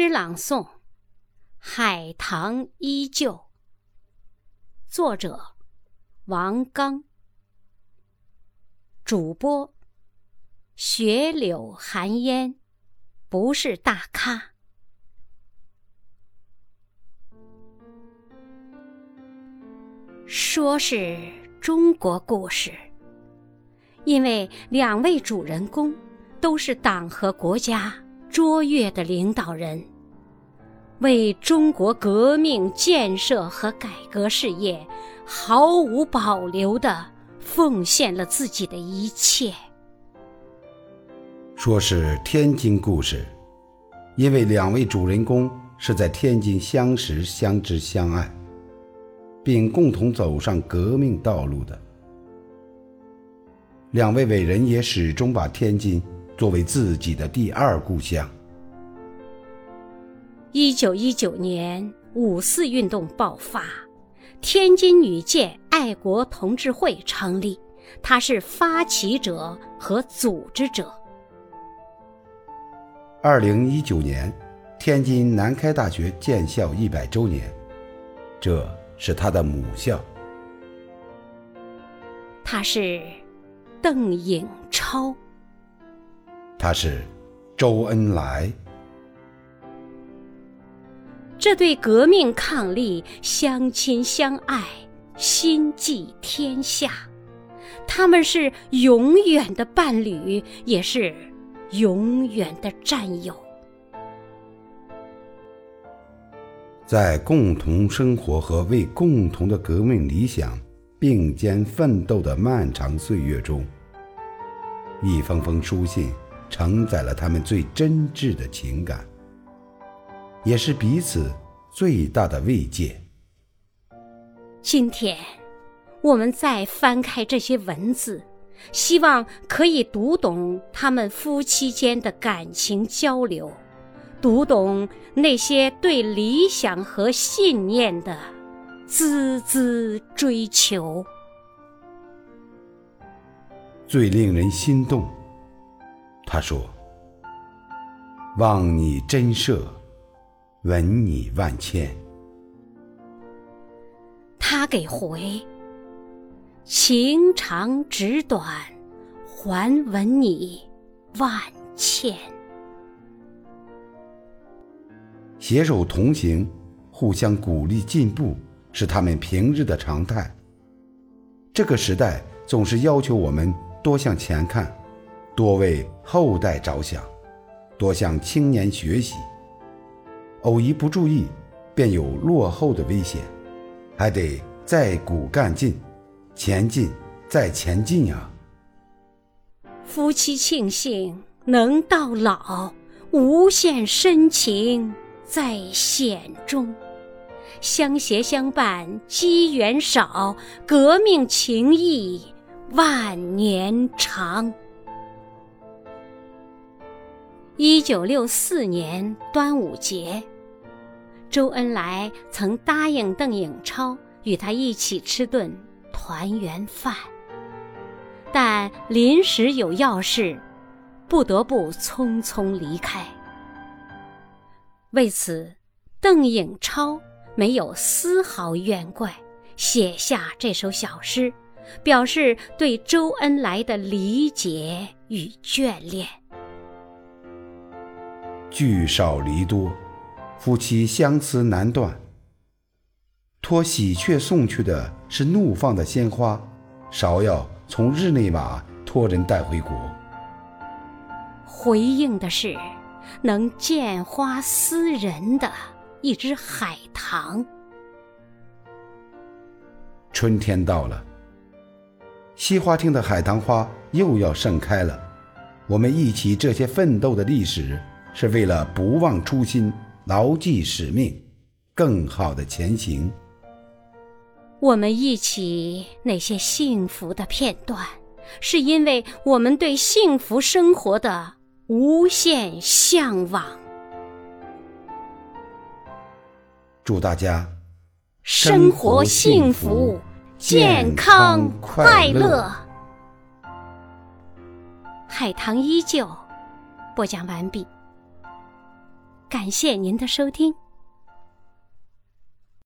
诗朗诵《海棠依旧》，作者王刚，主播雪柳寒烟，不是大咖。说是中国故事，因为两位主人公都是党和国家。卓越的领导人，为中国革命建设和改革事业毫无保留的奉献了自己的一切。说是天津故事，因为两位主人公是在天津相识、相知、相爱，并共同走上革命道路的。两位伟人也始终把天津。作为自己的第二故乡。一九一九年五四运动爆发，天津女界爱国同志会成立，她是发起者和组织者。二零一九年，天津南开大学建校一百周年，这是她的母校。他是邓颖超。他是周恩来，这对革命伉俪相亲相爱，心系天下。他们是永远的伴侣，也是永远的战友。在共同生活和为共同的革命理想并肩奋斗的漫长岁月中，一封封书信。承载了他们最真挚的情感，也是彼此最大的慰藉。今天，我们再翻开这些文字，希望可以读懂他们夫妻间的感情交流，读懂那些对理想和信念的孜孜追求。最令人心动。他说：“望你真舍，闻你万千。”他给回：“情长纸短，还闻你万千。”携手同行，互相鼓励进步，是他们平日的常态。这个时代总是要求我们多向前看。多为后代着想，多向青年学习。偶一不注意，便有落后的危险，还得再鼓干劲，前进再前进呀！夫妻庆幸能到老，无限深情在险中，相携相伴机缘少，革命情谊万年长。一九六四年端午节，周恩来曾答应邓颖超与他一起吃顿团圆饭，但临时有要事，不得不匆匆离开。为此，邓颖超没有丝毫怨怪，写下这首小诗，表示对周恩来的理解与眷恋。聚少离多，夫妻相思难断。托喜鹊送去的是怒放的鲜花，芍药从日内瓦托人带回国，回应的是能见花思人的一只海棠。春天到了，西花厅的海棠花又要盛开了。我们一起这些奋斗的历史。是为了不忘初心，牢记使命，更好的前行。我们一起那些幸福的片段，是因为我们对幸福生活的无限向往。祝大家生活幸福、健康、快乐。海棠依旧，播讲完毕。感谢您的收听。